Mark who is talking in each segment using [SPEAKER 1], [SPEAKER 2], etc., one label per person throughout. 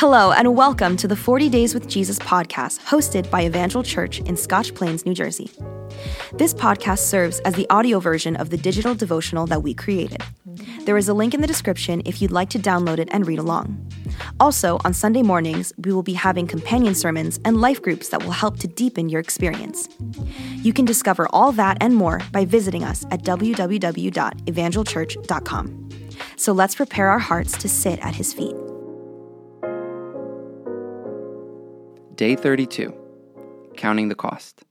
[SPEAKER 1] Hello, and welcome to the 40 Days with Jesus podcast, hosted by Evangel Church in Scotch Plains, New Jersey. This podcast serves as the audio version of the digital devotional that we created. There is a link in the description if you'd like to download it and read along. Also, on Sunday mornings, we will be having companion sermons and life groups that will help to deepen your experience. You can discover all that and more by visiting us at www.evangelchurch.com. So let's prepare our hearts to sit at his feet.
[SPEAKER 2] Day 32 Counting the Cost.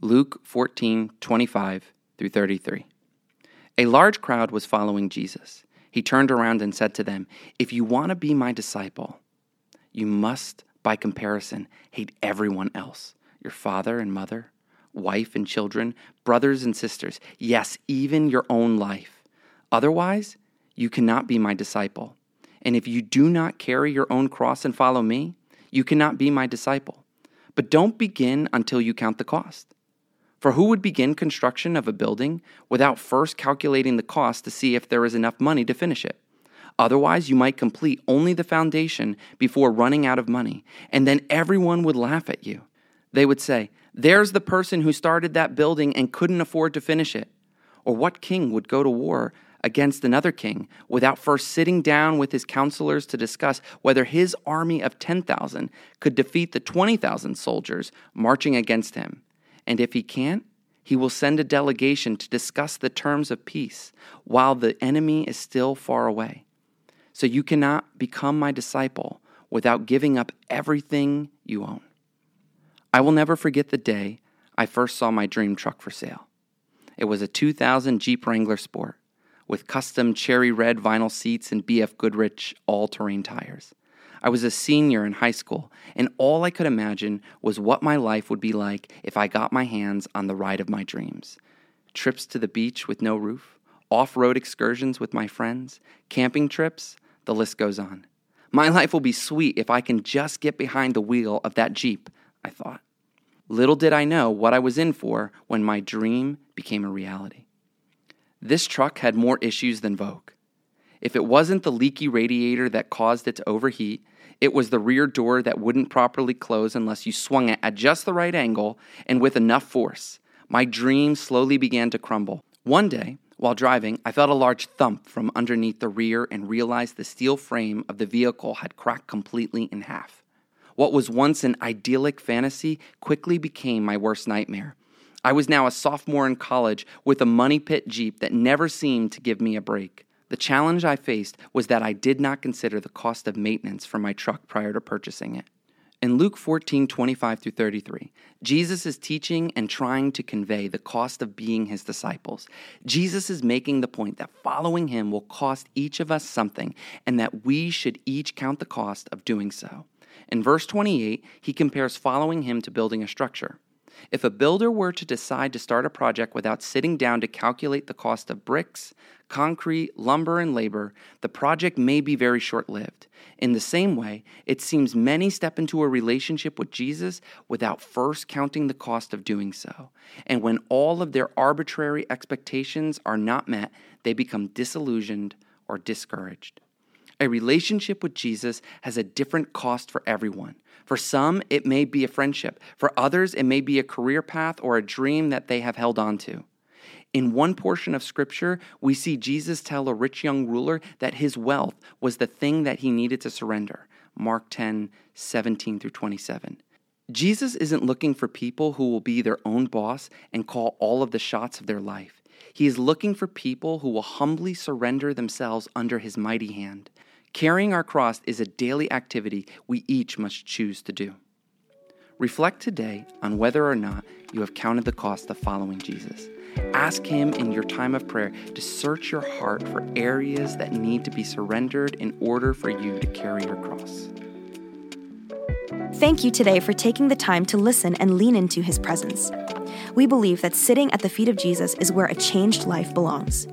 [SPEAKER 2] Luke 14 25 through 33. A large crowd was following Jesus. He turned around and said to them, If you want to be my disciple, you must, by comparison, hate everyone else your father and mother, wife and children, brothers and sisters, yes, even your own life. Otherwise, you cannot be my disciple. And if you do not carry your own cross and follow me, you cannot be my disciple. But don't begin until you count the cost. For who would begin construction of a building without first calculating the cost to see if there is enough money to finish it? Otherwise, you might complete only the foundation before running out of money, and then everyone would laugh at you. They would say, There's the person who started that building and couldn't afford to finish it. Or what king would go to war against another king without first sitting down with his counselors to discuss whether his army of 10,000 could defeat the 20,000 soldiers marching against him. And if he can't, he will send a delegation to discuss the terms of peace while the enemy is still far away. So you cannot become my disciple without giving up everything you own. I will never forget the day I first saw my dream truck for sale. It was a 2000 Jeep Wrangler Sport with custom cherry red vinyl seats and BF Goodrich all terrain tires. I was a senior in high school, and all I could imagine was what my life would be like if I got my hands on the ride of my dreams. Trips to the beach with no roof, off road excursions with my friends, camping trips, the list goes on. My life will be sweet if I can just get behind the wheel of that Jeep, I thought. Little did I know what I was in for when my dream became a reality. This truck had more issues than Vogue. If it wasn't the leaky radiator that caused it to overheat, it was the rear door that wouldn't properly close unless you swung it at just the right angle and with enough force. My dream slowly began to crumble. One day, while driving, I felt a large thump from underneath the rear and realized the steel frame of the vehicle had cracked completely in half. What was once an idyllic fantasy quickly became my worst nightmare. I was now a sophomore in college with a money pit Jeep that never seemed to give me a break. The challenge I faced was that I did not consider the cost of maintenance for my truck prior to purchasing it. In Luke 14, 25 through 33, Jesus is teaching and trying to convey the cost of being his disciples. Jesus is making the point that following him will cost each of us something and that we should each count the cost of doing so. In verse 28, he compares following him to building a structure. If a builder were to decide to start a project without sitting down to calculate the cost of bricks, concrete, lumber, and labor, the project may be very short lived. In the same way, it seems many step into a relationship with Jesus without first counting the cost of doing so. And when all of their arbitrary expectations are not met, they become disillusioned or discouraged. A relationship with Jesus has a different cost for everyone. For some, it may be a friendship. For others, it may be a career path or a dream that they have held on to. In one portion of Scripture, we see Jesus tell a rich young ruler that his wealth was the thing that he needed to surrender. Mark 10, 17 through 27. Jesus isn't looking for people who will be their own boss and call all of the shots of their life. He is looking for people who will humbly surrender themselves under his mighty hand. Carrying our cross is a daily activity we each must choose to do. Reflect today on whether or not you have counted the cost of following Jesus. Ask Him in your time of prayer to search your heart for areas that need to be surrendered in order for you to carry your cross.
[SPEAKER 1] Thank you today for taking the time to listen and lean into His presence. We believe that sitting at the feet of Jesus is where a changed life belongs.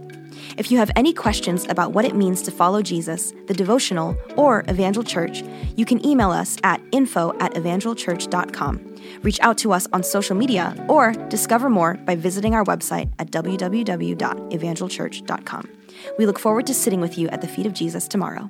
[SPEAKER 1] If you have any questions about what it means to follow Jesus, the devotional, or Evangel Church, you can email us at info at evangelchurch.com. Reach out to us on social media or discover more by visiting our website at www.evangelchurch.com. We look forward to sitting with you at the feet of Jesus tomorrow.